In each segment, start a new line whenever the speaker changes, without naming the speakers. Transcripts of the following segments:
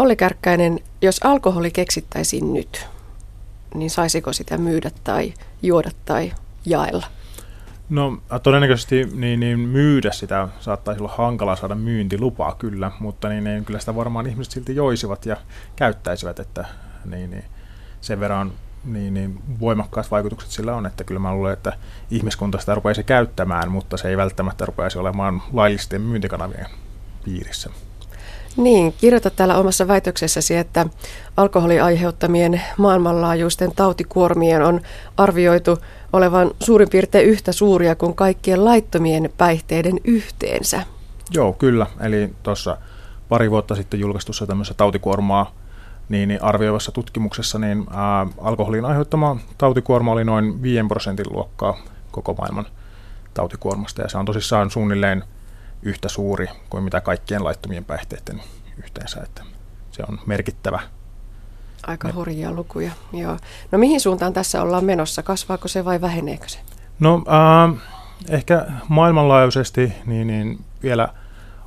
Olli Kärkkäinen, jos alkoholi keksittäisiin nyt, niin saisiko sitä myydä tai juoda tai jaella?
No todennäköisesti niin, niin myydä sitä saattaisi olla hankala saada myyntilupaa kyllä, mutta niin, niin, kyllä sitä varmaan ihmiset silti joisivat ja käyttäisivät, että niin, niin, sen verran niin, niin voimakkaat vaikutukset sillä on, että kyllä mä luulen, että ihmiskunta sitä rupeaisi käyttämään, mutta se ei välttämättä rupeaisi olemaan laillisten myyntikanavien piirissä.
Niin, kirjoitat täällä omassa väitöksessäsi, että alkoholin aiheuttamien maailmanlaajuisten tautikuormien on arvioitu olevan suurin piirtein yhtä suuria kuin kaikkien laittomien päihteiden yhteensä.
Joo, kyllä. Eli tuossa pari vuotta sitten julkaistussa tämmöisessä tautikuormaa niin, niin arvioivassa tutkimuksessa niin alkoholin aiheuttama tautikuorma oli noin 5 prosentin luokkaa koko maailman tautikuormasta, ja se on tosissaan suunnilleen yhtä suuri kuin mitä kaikkien laittomien päihteiden yhteensä, että se on merkittävä.
Aika Me... hurjia lukuja, joo. No mihin suuntaan tässä ollaan menossa? Kasvaako se vai väheneekö se?
No äh, ehkä maailmanlaajuisesti niin, niin vielä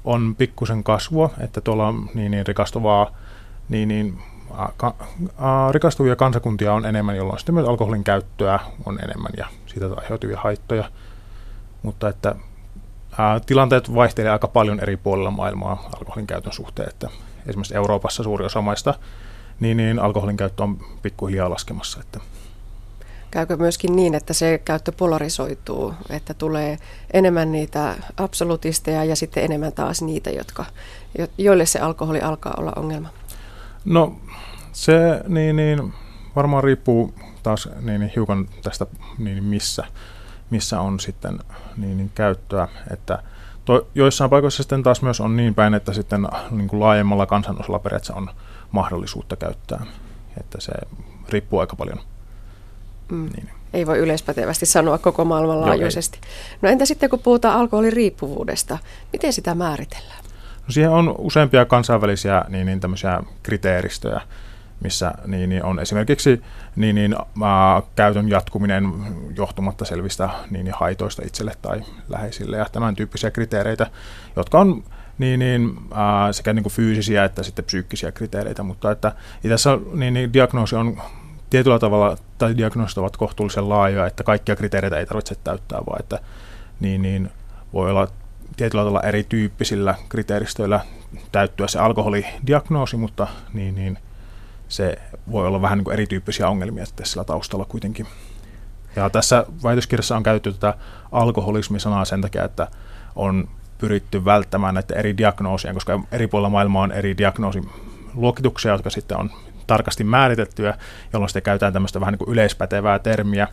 on pikkusen kasvua, että tuolla on niin, niin rikastuvaa, niin, niin ka, äh, rikastuvia kansakuntia on enemmän, jolloin sitten myös alkoholin käyttöä on enemmän ja siitä aiheutuvia haittoja. Mutta että ää, tilanteet vaihtelevat aika paljon eri puolilla maailmaa alkoholin käytön suhteen. Että esimerkiksi Euroopassa suuri osa maista, niin, niin alkoholin käyttö on pikkuhiljaa laskemassa. Että.
Käykö myöskin niin, että se käyttö polarisoituu, että tulee enemmän niitä absolutisteja ja sitten enemmän taas niitä, jotka, joille se alkoholi alkaa olla ongelma?
No se niin, niin, varmaan riippuu taas niin, niin hiukan tästä niin, missä missä on sitten niin, niin käyttöä, että to, joissain paikoissa sitten taas myös on niin päin, että sitten niin kuin laajemmalla kansanosalla periaatteessa on mahdollisuutta käyttää, että se riippuu aika paljon.
Mm. Niin. Ei voi yleispätevästi sanoa koko maailmanlaajuisesti. Joo, no entä sitten kun puhutaan alkoholiriippuvuudesta, miten sitä määritellään?
No siihen on useampia kansainvälisiä niin, niin kriteeristöjä, missä niin, niin on esimerkiksi niin, niin, ää, käytön jatkuminen johtumatta selvistä niin, niin haitoista itselle tai läheisille ja tämän tyyppisiä kriteereitä, jotka on niin, niin, ää, sekä niin kuin fyysisiä että sitten psyykkisiä kriteereitä, mutta että tässä niin, niin, diagnoosi on tietyllä tavalla, tai diagnoosit ovat kohtuullisen laajoja, että kaikkia kriteereitä ei tarvitse täyttää, vaan että niin, niin, voi olla tietyllä tavalla erityyppisillä kriteeristöillä täyttyä se alkoholidiagnoosi, mutta niin, niin, se voi olla vähän niin kuin erityyppisiä ongelmia tässä taustalla kuitenkin. Ja tässä väitöskirjassa on käytetty tätä alkoholismi-sanaa sen takia, että on pyritty välttämään näitä eri diagnoosien, koska eri puolilla maailmaa on eri diagnoosiluokituksia, jotka sitten on tarkasti määritettyjä, jolloin sitten käytetään tämmöistä vähän niin kuin yleispätevää termiä,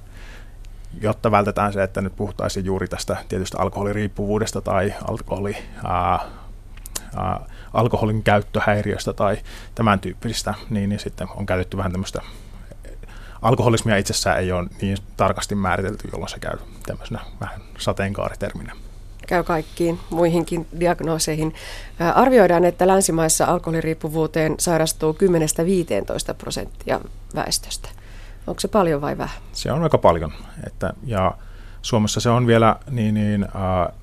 jotta vältetään se, että nyt puhuttaisiin juuri tästä tietystä alkoholiriippuvuudesta tai alkoholi, ää, ää, alkoholin käyttöhäiriöstä tai tämän tyyppisistä, niin, niin sitten on käytetty vähän tämmöistä alkoholismia itsessään ei ole niin tarkasti määritelty, jolloin se käy tämmöisenä vähän sateenkaariterminä
käy kaikkiin muihinkin diagnooseihin. Arvioidaan, että länsimaissa alkoholiriippuvuuteen sairastuu 10-15 prosenttia väestöstä. Onko se paljon vai vähän?
Se on aika paljon. Että, ja Suomessa se on vielä niin, niin, äh,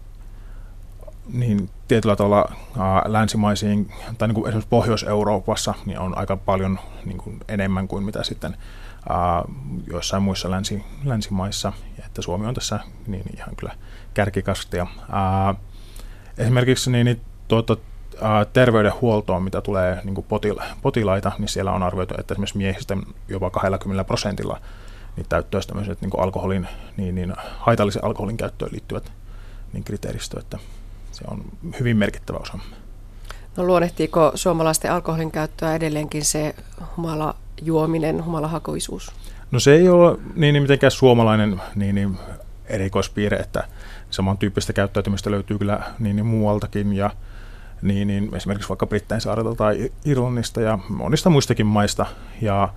niin tietyllä tavalla ää, länsimaisiin, tai niin kuin esimerkiksi Pohjois-Euroopassa, niin on aika paljon niin kuin enemmän kuin mitä sitten ää, joissain muissa länsi, länsimaissa, ja että Suomi on tässä niin ihan kyllä kärkikastia. Ää, esimerkiksi niin, niin tuota, ää, terveydenhuoltoon, mitä tulee niin kuin potila, potilaita, niin siellä on arvioitu, että esimerkiksi miehistä jopa 20 prosentilla niin täyttöisi tämmöiset niin kuin alkoholin, niin, niin haitallisen alkoholin käyttöön liittyvät niin kriteeristö, että se on hyvin merkittävä osa.
No luonnehtiiko suomalaisten alkoholin käyttöä edelleenkin se humala juominen, humalahakoisuus?
No se ei ole niin, niin mitenkään suomalainen niin, niin erikoispiirre, että samantyyppistä käyttäytymistä löytyy kyllä niin, niin muualtakin ja niin, niin esimerkiksi vaikka Brittein saarelta tai Irlannista ja monista muistakin maista. Ja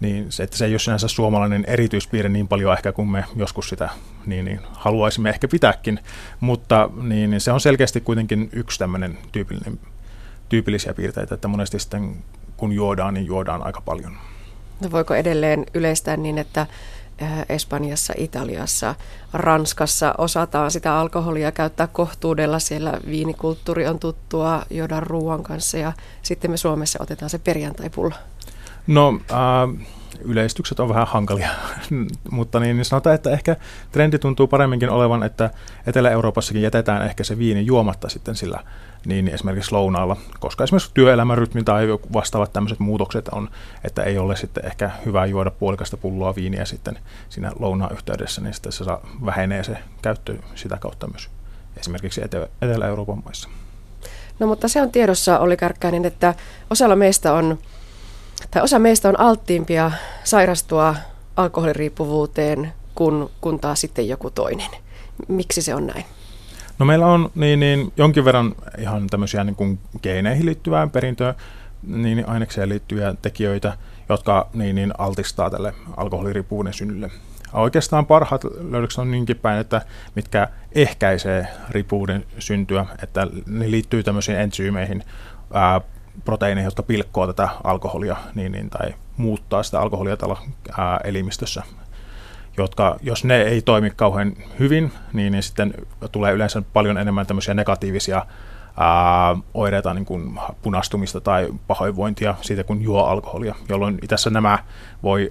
niin se, että se ei ole sinänsä suomalainen erityispiirre niin paljon ehkä kuin me joskus sitä niin, niin haluaisimme ehkä pitääkin, mutta niin, niin se on selkeästi kuitenkin yksi tämmöinen tyypillinen, tyypillisiä piirteitä, että monesti sitten kun juodaan, niin juodaan aika paljon.
No voiko edelleen yleistää niin, että, Espanjassa, Italiassa, Ranskassa osataan sitä alkoholia käyttää kohtuudella. Siellä viinikulttuuri on tuttua jodan ruoan kanssa ja sitten me Suomessa otetaan se perjantaipulla.
No äh, yleistykset on vähän hankalia, mutta niin, niin sanotaan, että ehkä trendi tuntuu paremminkin olevan, että Etelä-Euroopassakin jätetään ehkä se viini juomatta sitten sillä niin esimerkiksi lounaalla, koska esimerkiksi työelämän rytmi tai vastaavat tämmöiset muutokset on, että ei ole sitten ehkä hyvä juoda puolikasta pulloa viiniä sitten siinä lounaan yhteydessä, niin sitten se saa, vähenee se käyttö sitä kautta myös esimerkiksi Etelä-Euroopan maissa.
No mutta se on tiedossa, oli Kärkkäinen, että osalla meistä on tai osa meistä on alttiimpia sairastua alkoholiriippuvuuteen kuin, kun taas sitten joku toinen. Miksi se on näin?
No meillä on niin, niin, jonkin verran ihan tämmöisiä niin kuin geeneihin liittyvää perintöä, niin ainekseen liittyviä tekijöitä, jotka niin, niin altistaa tälle alkoholiriippuvuuden synnylle. Oikeastaan parhaat löydökset on niinkin päin, että mitkä ehkäisee riippuvuuden syntyä, että ne liittyy tämmöisiin entsyymeihin, proteiineja, jotka pilkkoo tätä alkoholia niin, niin, tai muuttaa sitä alkoholia tällä ää, elimistössä, jotka, jos ne ei toimi kauhean hyvin, niin, niin sitten tulee yleensä paljon enemmän tämmöisiä negatiivisia ää, oireita, niin kuin punastumista tai pahoinvointia siitä, kun juo alkoholia, jolloin tässä nämä voi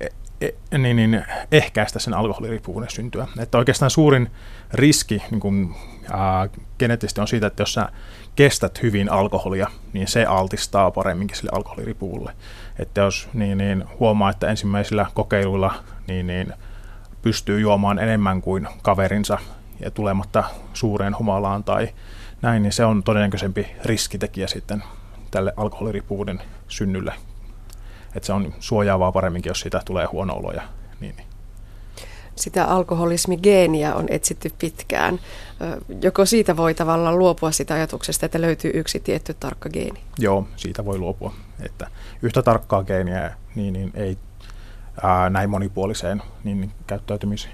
niin, niin, ehkäistä sen alkoholiriippuvuuden syntyä. Että oikeastaan suurin riski niin kuin, ää, geneettisesti on siitä, että jos sä kestät hyvin alkoholia, niin se altistaa paremminkin sille alkoholiripuulle. Että jos niin, niin huomaa, että ensimmäisillä kokeiluilla niin, niin pystyy juomaan enemmän kuin kaverinsa ja tulematta suureen humalaan tai näin, niin se on todennäköisempi riskitekijä sitten tälle alkoholiripuuden synnylle. Että se on suojaavaa paremminkin, jos siitä tulee huono olo ja niin. niin
sitä alkoholismigeeniä on etsitty pitkään. Joko siitä voi tavallaan luopua sitä ajatuksesta, että löytyy yksi tietty tarkka geeni?
Joo, siitä voi luopua. Että yhtä tarkkaa geeniä niin, niin ei ää, näin monipuoliseen niin käyttäytymis,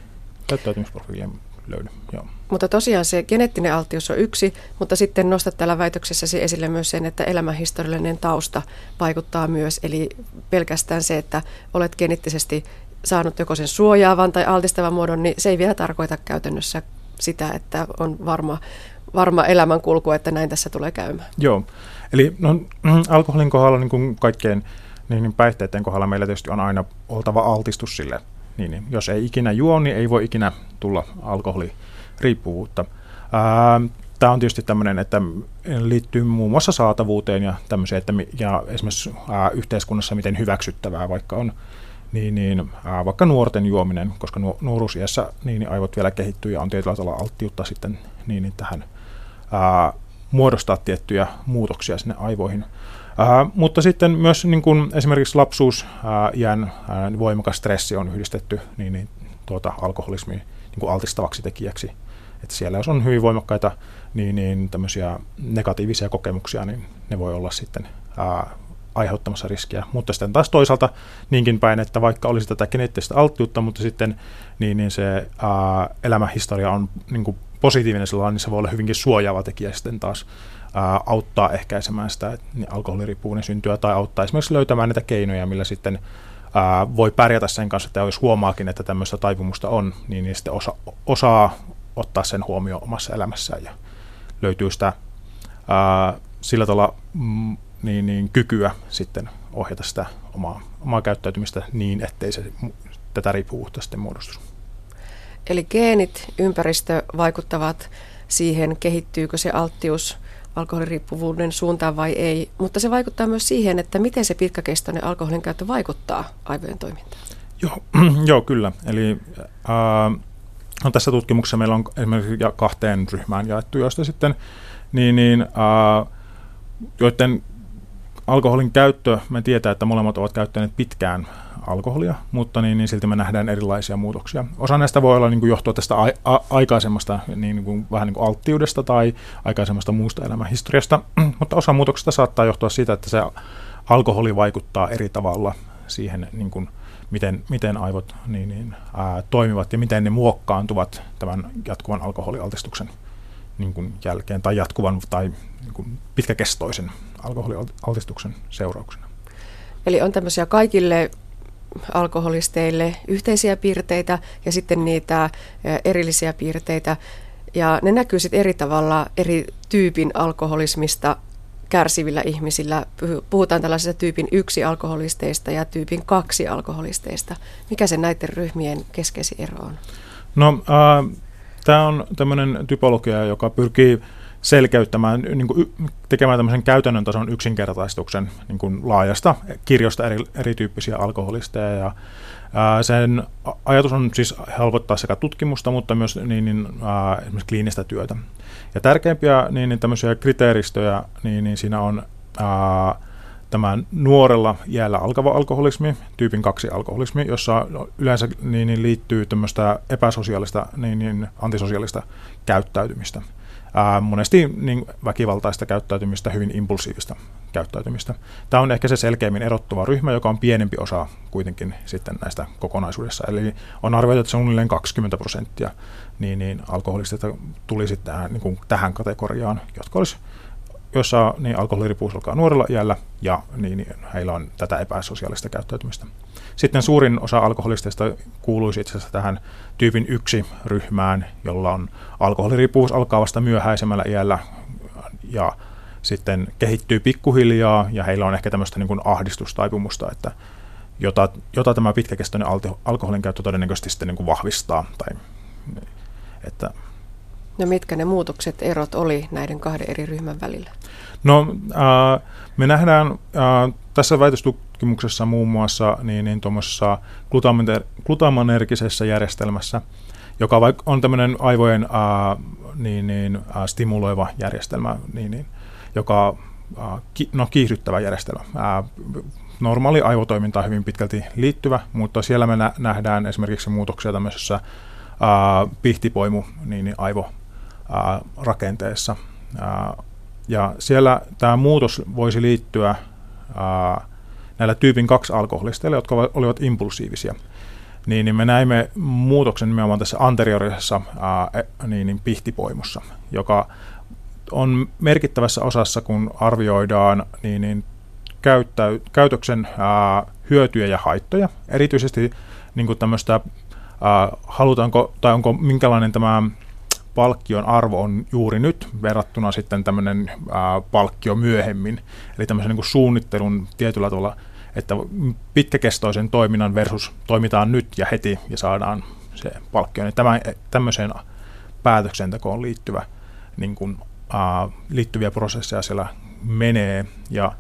käyttäytymisprofiiliin löydy. Joo.
Mutta tosiaan se geneettinen alttius on yksi, mutta sitten nostat täällä väitöksessäsi esille myös sen, että elämänhistoriallinen tausta vaikuttaa myös. Eli pelkästään se, että olet geneettisesti saanut joko sen suojaavan tai altistavan muodon, niin se ei vielä tarkoita käytännössä sitä, että on varma, varma elämänkulku, että näin tässä tulee käymään.
Joo, eli no, alkoholin kohdalla niin kuin kaikkeen niin, niin päihteiden kohdalla meillä tietysti on aina oltava altistus sille. Niin, niin, jos ei ikinä juo, niin ei voi ikinä tulla alkoholiriippuvuutta. Ää, Tämä on tietysti tämmöinen, että liittyy muun muassa saatavuuteen ja tämmöiseen, että ja esimerkiksi ää, yhteiskunnassa miten hyväksyttävää vaikka on niin, niin ää, vaikka nuorten juominen, koska nuoruusiässä niin, niin aivot vielä kehittyy ja on tietyllä tavalla alttiutta sitten niin, niin tähän ää, muodostaa tiettyjä muutoksia sinne aivoihin. Ää, mutta sitten myös niin kuin esimerkiksi lapsuusiän voimakas stressi on yhdistetty niin, niin, tuota, alkoholismiin niin altistavaksi tekijäksi. Että siellä jos on hyvin voimakkaita niin, niin negatiivisia kokemuksia, niin ne voi olla sitten ää, aiheuttamassa riskiä. Mutta sitten taas toisaalta niinkin päin, että vaikka olisi tätä geneettistä alttiutta, mutta sitten niin, niin se ää, elämähistoria on niin kuin positiivinen sellainen, niin se voi olla hyvinkin suojaava tekijä sitten taas ää, auttaa ehkäisemään sitä niin alkoholiriippuvuuden syntyä tai auttaa esimerkiksi löytämään niitä keinoja, millä sitten ää, voi pärjätä sen kanssa, että jos huomaakin, että tämmöistä taipumusta on, niin, niin sitten osa, osaa ottaa sen huomioon omassa elämässään ja löytyy sitä ää, sillä tavalla mm, niin, niin kykyä sitten ohjata sitä omaa, omaa käyttäytymistä niin, ettei se tätä riippuvuutta sitten muodostu.
Eli geenit, ympäristö vaikuttavat siihen, kehittyykö se alttius alkoholiriippuvuuden suuntaan vai ei, mutta se vaikuttaa myös siihen, että miten se pitkäkestoinen alkoholin käyttö vaikuttaa aivojen toimintaan.
Joo, joo kyllä. Eli äh, no tässä tutkimuksessa meillä on esimerkiksi kahteen ryhmään jaettu, joista sitten niin, niin, äh, joiden alkoholin käyttö, me tietää, että molemmat ovat käyttäneet pitkään alkoholia, mutta niin, niin silti me nähdään erilaisia muutoksia. Osa näistä voi olla niin kuin johtua tästä a- a- aikaisemmasta niin, niin kuin, vähän niin kuin alttiudesta tai aikaisemmasta muusta elämänhistoriasta, mutta osa muutoksista saattaa johtua siitä, että se alkoholi vaikuttaa eri tavalla siihen, niin kuin, miten, miten aivot niin, niin, ää, toimivat ja miten ne muokkaantuvat tämän jatkuvan alkoholialtistuksen niin kuin jälkeen tai jatkuvan tai niin kuin pitkäkestoisen alkoholialtistuksen seurauksena.
Eli on tämmöisiä kaikille alkoholisteille yhteisiä piirteitä ja sitten niitä erillisiä piirteitä. Ja ne näkyy sitten eri tavalla eri tyypin alkoholismista kärsivillä ihmisillä. Puhutaan tällaisista tyypin yksi alkoholisteista ja tyypin kaksi alkoholisteista. Mikä se näiden ryhmien keskeisin ero on?
No, äh, tämä on tämmöinen typologia, joka pyrkii selkeyttämään, niin kuin tekemään tämmöisen käytännön tason yksinkertaistuksen niin kuin laajasta kirjosta eri, erityyppisiä alkoholisteja. Ja, ää, sen ajatus on siis helpottaa sekä tutkimusta, mutta myös niin, niin, ää, esimerkiksi kliinistä työtä. Ja tärkeimpiä niin, niin tämmöisiä kriteeristöjä, niin, niin siinä on ää, tämä nuorella jäällä alkava alkoholismi, tyypin kaksi alkoholismi, jossa yleensä niin, niin liittyy tämmöistä epäsosiaalista, niin, niin antisosiaalista käyttäytymistä ää, monesti niin väkivaltaista käyttäytymistä, hyvin impulsiivista käyttäytymistä. Tämä on ehkä se selkeimmin erottuva ryhmä, joka on pienempi osa kuitenkin sitten näistä kokonaisuudessa. Eli on arvioitu, että suunnilleen 20 prosenttia niin, niin alkoholista tulisi tähän, niin kuin tähän kategoriaan, jotka olisi jossa niin alkoholiriippuvuus alkaa nuorella iällä ja niin, niin heillä on tätä epäsosiaalista käyttäytymistä. Sitten suurin osa alkoholisteista kuuluisi itse asiassa tähän tyypin yksi ryhmään, jolla on alkoholiriippuvuus alkaa vasta myöhäisemmällä iällä ja sitten kehittyy pikkuhiljaa ja heillä on ehkä tämmöistä niin kuin ahdistustaipumusta, että jota, jota tämä pitkäkestoinen alkoholin käyttö todennäköisesti sitten niin kuin vahvistaa. Tai,
että No mitkä ne muutokset, erot oli näiden kahden eri ryhmän välillä?
No äh, me nähdään äh, tässä väitöstutkimuksessa muun muassa niin, niin tuommoisessa glutamanergisessä järjestelmässä, joka on tämmöinen aivojen äh, niin, niin, äh, stimuloiva järjestelmä, niin, niin, joka äh, ki, no, kiihdyttävä järjestelmä. Äh, normaali aivotoiminta on hyvin pitkälti liittyvä, mutta siellä me nä- nähdään esimerkiksi muutoksia tämmöisessä äh, pihtipoimu niin, niin aivo rakenteessa. Ja siellä tämä muutos voisi liittyä näillä tyypin kaksi alkoholisteilla, jotka olivat impulsiivisia. Niin, niin me näimme muutoksen nimenomaan tässä anteriorisessa e, niin, niin pihtipoimussa, joka on merkittävässä osassa, kun arvioidaan niin, niin käyttä, käytöksen ää, hyötyjä ja haittoja. Erityisesti niin kuin tämmöistä, ää, halutaanko, tai onko minkälainen tämä palkkion arvo on juuri nyt verrattuna sitten tämmöinen ää, palkkio myöhemmin. Eli tämmöisen niin suunnittelun tietyllä tavalla, että pitkäkestoisen toiminnan versus toimitaan nyt ja heti ja saadaan se palkkio. Niin tämä, tämmöiseen päätöksentekoon liittyvä, niin kuin, ää, liittyviä prosesseja siellä menee ja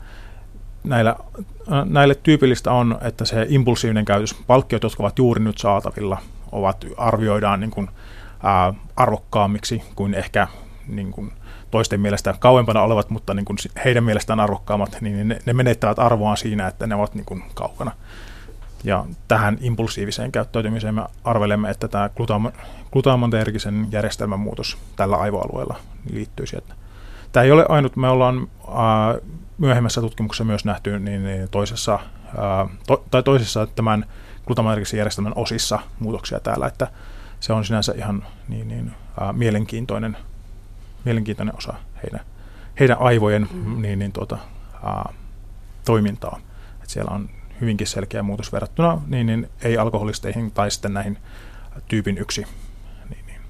näillä, näille tyypillistä on, että se impulsiivinen käytös, palkkiot, jotka ovat juuri nyt saatavilla, ovat, arvioidaan niin kuin, ää, arvokkaammiksi kuin ehkä niin kuin toisten mielestä kauempana olevat, mutta niin kuin heidän mielestään arvokkaammat, niin ne, ne menettävät arvoaan siinä, että ne ovat niin kuin kaukana. Ja tähän impulsiiviseen käyttäytymiseen me arvelemme, että tämä glutamatergisen järjestelmän muutos tällä aivoalueella liittyy sieltä. Tämä ei ole ainut, me ollaan ää, myöhemmässä tutkimuksessa myös nähty niin, niin toisessa, ää, to, tai toisessa tämän glutamatergisen järjestelmän osissa muutoksia täällä, että se on sinänsä ihan niin, niin, äh, mielenkiintoinen, mielenkiintoinen osa heidän, heidän aivojen mm. niin, niin, tuota, äh, toimintaa. Et siellä on hyvinkin selkeä muutos verrattuna niin, niin, ei-alkoholisteihin tai sitten näihin tyypin yksi. Niin, niin.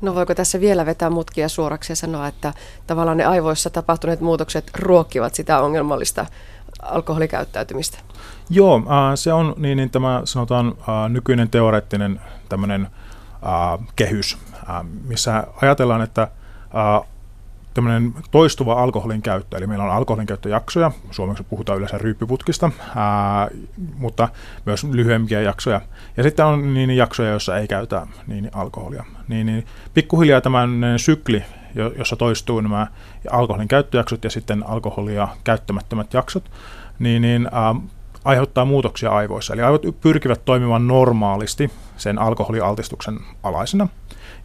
No voiko tässä vielä vetää mutkia suoraksi ja sanoa, että tavallaan ne aivoissa tapahtuneet muutokset ruokkivat sitä ongelmallista alkoholikäyttäytymistä?
Joo, äh, se on niin, niin tämä sanotaan äh, nykyinen teoreettinen tämmöinen kehys, missä ajatellaan, että tämmöinen toistuva alkoholin käyttö, eli meillä on alkoholin käyttöjaksoja, suomeksi puhutaan yleensä ryyppiputkista, mutta myös lyhyempiä jaksoja. Ja sitten on niin jaksoja, joissa ei käytä niin alkoholia. Niin, niin pikkuhiljaa tämän sykli, jossa toistuu nämä alkoholin käyttöjaksot ja sitten alkoholia käyttämättömät jaksot, niin, niin ää, aiheuttaa muutoksia aivoissa. Eli aivot pyrkivät toimimaan normaalisti sen alkoholialtistuksen alaisena,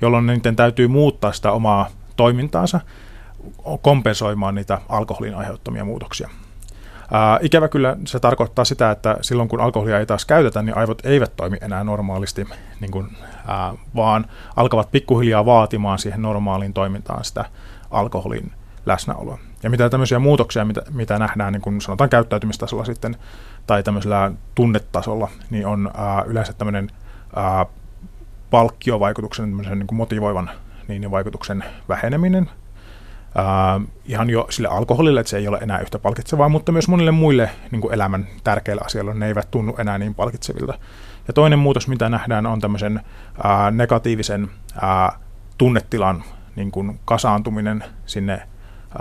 jolloin niiden täytyy muuttaa sitä omaa toimintaansa kompensoimaan niitä alkoholin aiheuttamia muutoksia. Ää, ikävä kyllä se tarkoittaa sitä, että silloin kun alkoholia ei taas käytetä, niin aivot eivät toimi enää normaalisti, niin kuin, ää, vaan alkavat pikkuhiljaa vaatimaan siihen normaaliin toimintaan sitä alkoholin läsnäoloa. Ja mitä tämmöisiä muutoksia, mitä, mitä nähdään niin kun sanotaan käyttäytymistasolla sitten, tai tämmöisellä tunnetasolla, niin on ää, yleensä tämmöinen ää, palkkiovaikutuksen, niin kuin motivoivan niin, vaikutuksen väheneminen. Ää, ihan jo sille alkoholille, että se ei ole enää yhtä palkitsevaa, mutta myös monille muille niin kuin elämän tärkeille asioille ne eivät tunnu enää niin palkitsevilta. Ja toinen muutos, mitä nähdään, on tämmöisen ää, negatiivisen ää, tunnetilan niin kuin kasaantuminen sinne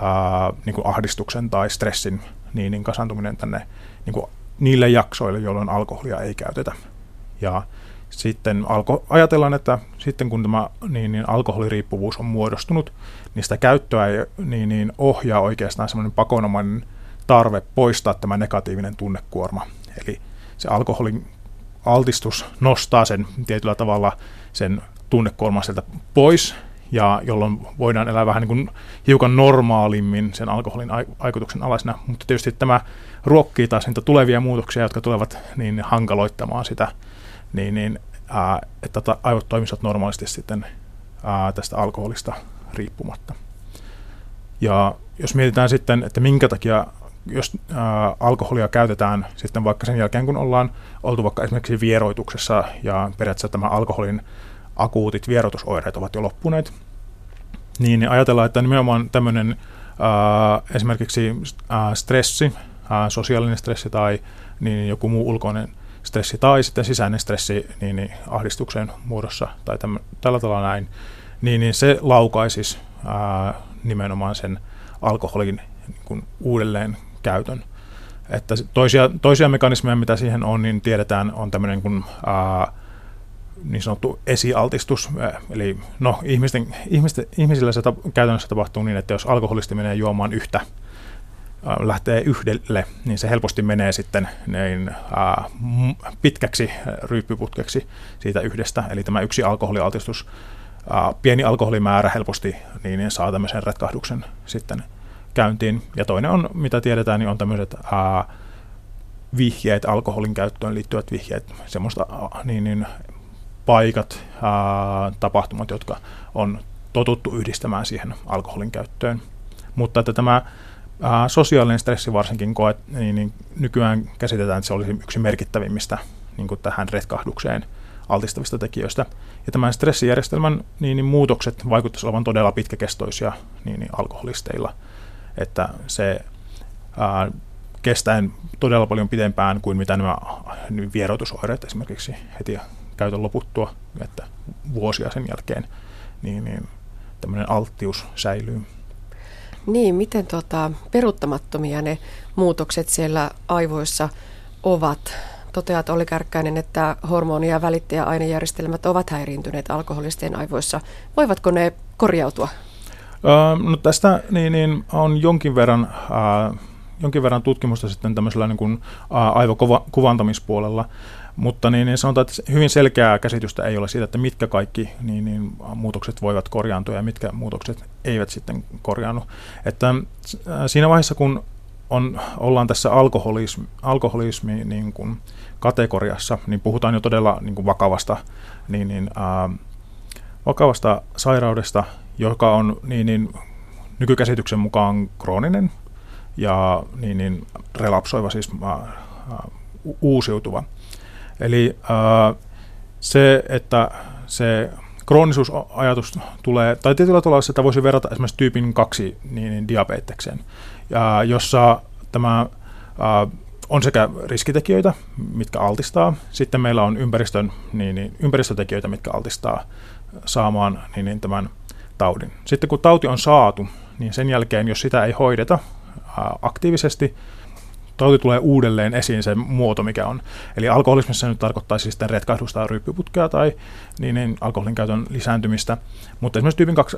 ää, niin kuin ahdistuksen tai stressin niin, niin kasaantuminen tänne niin kuin niille jaksoille, jolloin alkoholia ei käytetä. Ja sitten alko, ajatellaan, että sitten kun tämä niin, niin alkoholiriippuvuus on muodostunut, niin sitä käyttöä ei, niin, niin ohjaa oikeastaan semmoinen pakonomainen tarve poistaa tämä negatiivinen tunnekuorma. Eli se alkoholin altistus nostaa sen tietyllä tavalla sen tunnekuorman sieltä pois, ja jolloin voidaan elää vähän niin kuin hiukan normaalimmin sen alkoholin vaikutuksen alaisena. Mutta tietysti tämä ruokkii taas niitä tulevia muutoksia, jotka tulevat niin hankaloittamaan sitä, niin, niin ää, että aivot toimisivat normaalisti sitten ää, tästä alkoholista riippumatta. Ja jos mietitään sitten, että minkä takia jos ää, alkoholia käytetään sitten vaikka sen jälkeen, kun ollaan oltu vaikka esimerkiksi vieroituksessa ja periaatteessa tämä alkoholin akuutit vierotusoireet ovat jo loppuneet, niin ajatellaan, että nimenomaan tämmöinen ää, esimerkiksi ää, stressi, ää, sosiaalinen stressi tai niin joku muu ulkoinen stressi tai sitten sisäinen stressi niin, niin ahdistuksen muodossa tai täm, tällä tavalla näin, niin, niin se laukaisisi ää, nimenomaan sen alkoholin niin kuin uudelleen käytön. Että toisia, toisia mekanismeja, mitä siihen on, niin tiedetään, on tämmöinen kuin, ää, niin sanottu esialtistus. Eli no, ihmisten, ihmisten, ihmisillä se tap, käytännössä tapahtuu niin, että jos alkoholisti menee juomaan yhtä, lähtee yhdelle, niin se helposti menee sitten niin, ää, pitkäksi ryyppyputkeksi siitä yhdestä. Eli tämä yksi alkoholialtistus, ää, pieni alkoholimäärä helposti niin, niin saa tämmöisen retkahduksen sitten käyntiin. Ja toinen on, mitä tiedetään, niin on tämmöiset ää, vihjeet, alkoholin käyttöön liittyvät vihjeet, semmoista niin, niin, paikat, ää, tapahtumat, jotka on totuttu yhdistämään siihen alkoholin käyttöön. Mutta että tämä ää, sosiaalinen stressi varsinkin koet, niin, niin nykyään käsitetään, että se olisi yksi merkittävimmistä niin kuin tähän retkahdukseen altistavista tekijöistä. Ja tämän stressijärjestelmän niin, niin muutokset vaikuttaisivat olevan todella pitkäkestoisia niin, niin alkoholisteilla – että se ää, kestäen todella paljon pidempään kuin mitä nämä vierotusoireet esimerkiksi heti käytön loputtua, että vuosia sen jälkeen, niin, niin tämmöinen alttius säilyy.
Niin, miten tota, peruuttamattomia ne muutokset siellä aivoissa ovat? Toteat Olli Kärkkäinen, että hormoni- ja välittäjäainejärjestelmät ovat häiriintyneet alkoholistien aivoissa. Voivatko ne korjautua?
no tästä niin, niin on jonkin verran, äh, jonkin verran tutkimusta sitten tämmöisellä niin kuin, äh, aivokuvantamispuolella, mutta niin, niin sanotaan, että hyvin selkeää käsitystä ei ole siitä, että mitkä kaikki niin, niin, muutokset voivat korjaantua ja mitkä muutokset eivät sitten korjaannu. Että äh, siinä vaiheessa, kun on, ollaan tässä alkoholismi, alkoholismi niin kuin kategoriassa, niin puhutaan jo todella niin kuin vakavasta, niin, niin, äh, vakavasta sairaudesta, joka on niin, niin, nykykäsityksen mukaan krooninen ja niin, niin, relapsoiva, siis ä, uusiutuva. Eli ä, se, että se kroonisuusajatus tulee, tai tietyllä tavalla sitä voisi verrata esimerkiksi tyypin 2 niin, niin diabetekseen, ja jossa tämä ä, on sekä riskitekijöitä, mitkä altistaa, sitten meillä on ympäristön, niin, niin, ympäristötekijöitä, mitkä altistaa saamaan niin, niin tämän taudin. Sitten kun tauti on saatu, niin sen jälkeen, jos sitä ei hoideta aktiivisesti, tauti tulee uudelleen esiin se muoto, mikä on. Eli alkoholismissa nyt tarkoittaa siis sitten retkahdusta ryyppyputkea tai niin, niin, alkoholin käytön lisääntymistä. Mutta esimerkiksi tyypin 2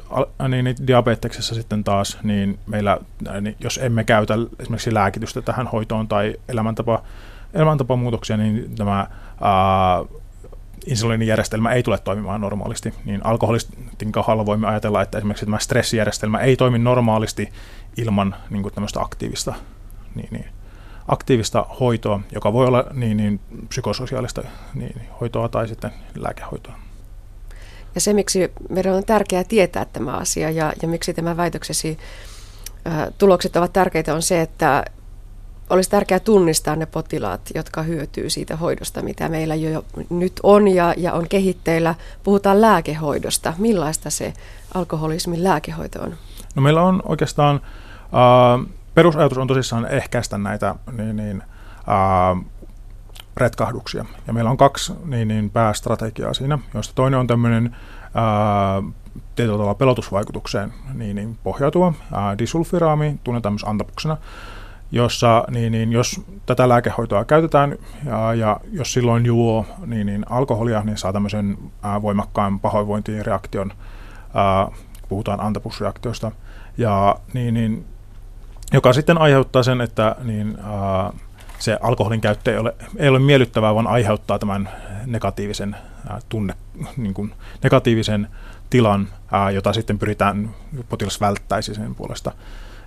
niin, niin, diabeteksessa sitten taas, niin meillä, niin jos emme käytä esimerkiksi lääkitystä tähän hoitoon tai elämäntapa, elämäntapamuutoksia, niin tämä ää, insuliinijärjestelmä ei tule toimimaan normaalisti, niin alkoholistin kohdalla voimme ajatella, että esimerkiksi tämä stressijärjestelmä ei toimi normaalisti ilman niin tämmöistä aktiivista, niin, niin, aktiivista hoitoa, joka voi olla niin, niin psykososiaalista niin, hoitoa tai sitten lääkehoitoa.
Ja se, miksi meidän on tärkeää tietää tämä asia ja, ja miksi tämä väitöksesi tulokset ovat tärkeitä, on se, että olisi tärkeää tunnistaa ne potilaat, jotka hyötyy siitä hoidosta, mitä meillä jo nyt on ja, ja on kehitteillä. Puhutaan lääkehoidosta. Millaista se alkoholismin lääkehoito on?
No meillä on oikeastaan, äh, perusajatus on tosissaan ehkäistä näitä niin, niin, äh, retkahduksia. Ja meillä on kaksi niin, niin päästrategiaa siinä, joista toinen on tämmöinen äh, tietyllä tavalla pelotusvaikutukseen niin, niin pohjautuva. Ää, disulfiraami tunnetaan myös antapuksena, jossa niin, niin, jos tätä lääkehoitoa käytetään ja, ja jos silloin juo niin, niin alkoholia, niin saa tämmöisen ää, voimakkaan pahoinvointireaktion, ää, puhutaan antapusreaktiosta, ja, niin, niin, joka sitten aiheuttaa sen, että niin, ää, se alkoholin käyttö ei ole, ei ole miellyttävää, vaan aiheuttaa tämän negatiivisen ää, tunne, niin kuin negatiivisen tilan, ää, jota sitten pyritään, potilas välttäisi sen puolesta.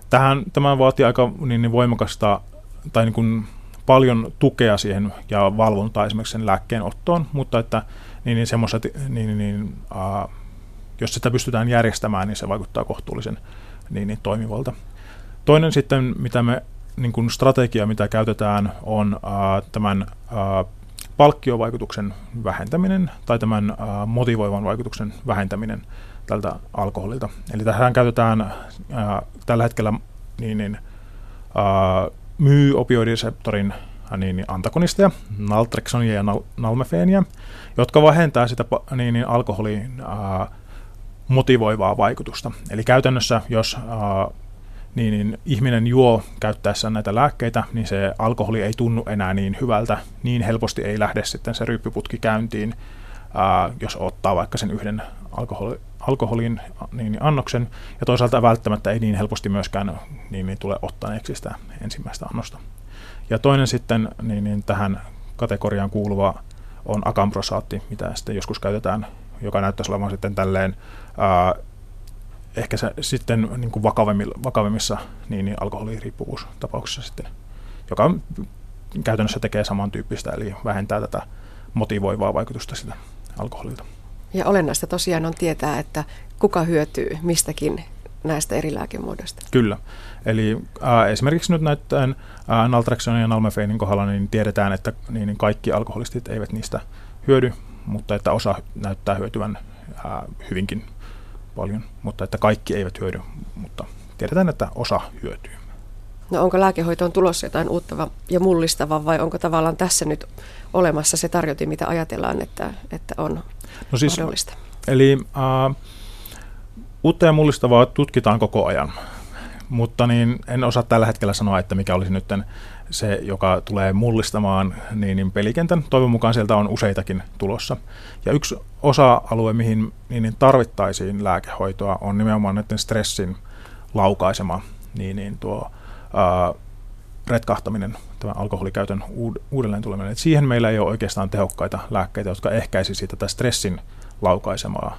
Tähän, tämä vaatii aika niin, niin voimakasta tai niin kuin paljon tukea siihen ja valvontaa esimerkiksi sen lääkkeen ottoon, mutta että niin, niin semmoiset, niin, niin, ää, jos sitä pystytään järjestämään, niin se vaikuttaa kohtuullisen niin, niin toimivalta. Toinen sitten, mitä me niin kuin strategia, mitä käytetään, on ää, tämän ää, palkkiovaikutuksen vähentäminen tai tämän äh, motivoivan vaikutuksen vähentäminen tältä alkoholilta. Eli tähän käytetään äh, tällä hetkellä niin, niin, äh, myy opioidiseptorin äh, niin, niin antagonisteja, naltrexonia ja nal- nalmefeenia, jotka vähentää sitä niin, niin alkoholin äh, motivoivaa vaikutusta. Eli käytännössä, jos äh, niin, niin ihminen juo käyttäessään näitä lääkkeitä, niin se alkoholi ei tunnu enää niin hyvältä, niin helposti ei lähde sitten se ryppyputki käyntiin, ää, jos ottaa vaikka sen yhden alkoholi, alkoholin niin, niin annoksen, ja toisaalta välttämättä ei niin helposti myöskään niin, niin tule ottaneeksi sitä ensimmäistä annosta. Ja toinen sitten niin, niin tähän kategoriaan kuuluva on akamprosaatti, mitä sitten joskus käytetään, joka näyttäisi olevan sitten tälleen ää, ehkä se sitten niin kuin vakavimmissa niin, niin alkoholiriippuvuustapauksissa sitten, joka käytännössä tekee samantyyppistä, eli vähentää tätä motivoivaa vaikutusta sitä alkoholilta.
Ja olennaista tosiaan on tietää, että kuka hyötyy mistäkin näistä eri lääkemuodoista.
Kyllä. Eli äh, esimerkiksi nyt näiden äh, naltrexonin ja nalmefeinin kohdalla niin tiedetään, että niin, niin kaikki alkoholistit eivät niistä hyödy, mutta että osa näyttää hyötyvän äh, hyvinkin paljon, mutta että kaikki eivät hyödy, mutta tiedetään, että osa hyötyy.
No onko lääkehoitoon tulossa jotain uutta ja mullistavaa vai onko tavallaan tässä nyt olemassa se tarjotin, mitä ajatellaan, että, että on no siis, mahdollista?
Eli uh, uutta ja mullistavaa tutkitaan koko ajan, mutta niin en osaa tällä hetkellä sanoa, että mikä olisi nyt se, joka tulee mullistamaan niin, niin pelikentän. Toivon mukaan sieltä on useitakin tulossa. Ja yksi osa-alue, mihin niin, niin tarvittaisiin lääkehoitoa, on nimenomaan näiden stressin laukaisema niin, niin tuo ää, retkahtaminen, tämä alkoholikäytön uud- uudelleen tuleminen. Et siihen meillä ei ole oikeastaan tehokkaita lääkkeitä, jotka ehkäisivät tätä stressin laukaisemaa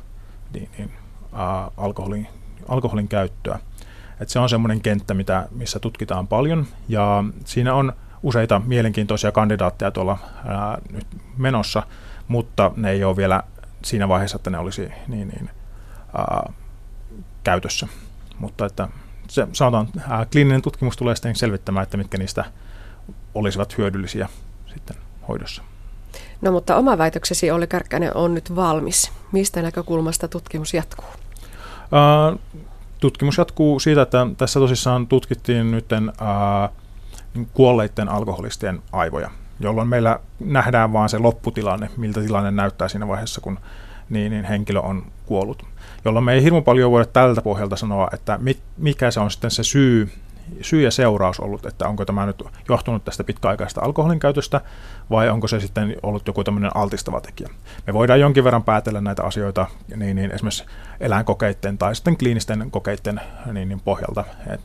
niin, niin, ää, alkoholin, alkoholin käyttöä. Et se on semmoinen kenttä, mitä, missä tutkitaan paljon ja siinä on useita mielenkiintoisia kandidaatteja tuolla ää, nyt menossa, mutta ne ei ole vielä siinä vaiheessa, että ne olisi niin, niin, ää, käytössä. Mutta että se, sanotaan, ää, kliininen tutkimus tulee sitten selvittämään, että mitkä niistä olisivat hyödyllisiä sitten hoidossa.
No mutta oma väitöksesi Olli Kärkkäinen on nyt valmis. Mistä näkökulmasta tutkimus jatkuu?
Ää, tutkimus jatkuu siitä, että tässä tosissaan tutkittiin nyt ää, kuolleiden alkoholistien aivoja, jolloin meillä nähdään vaan se lopputilanne, miltä tilanne näyttää siinä vaiheessa, kun niin, niin henkilö on kuollut. Jolloin me ei hirmu paljon voida tältä pohjalta sanoa, että mikä se on sitten se syy syy ja seuraus ollut, että onko tämä nyt johtunut tästä pitkäaikaista alkoholin käytöstä vai onko se sitten ollut joku tämmöinen altistava tekijä. Me voidaan jonkin verran päätellä näitä asioita niin, niin esimerkiksi eläinkokeiden tai sitten kliinisten kokeiden niin, niin pohjalta, et,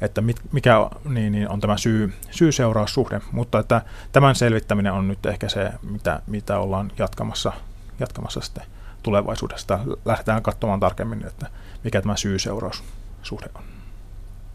että mit, mikä niin, niin on tämä syy, syy-seuraussuhde, mutta että tämän selvittäminen on nyt ehkä se, mitä, mitä ollaan jatkamassa, jatkamassa sitten tulevaisuudesta. Lähdetään katsomaan tarkemmin, että mikä tämä syy-seuraussuhde on.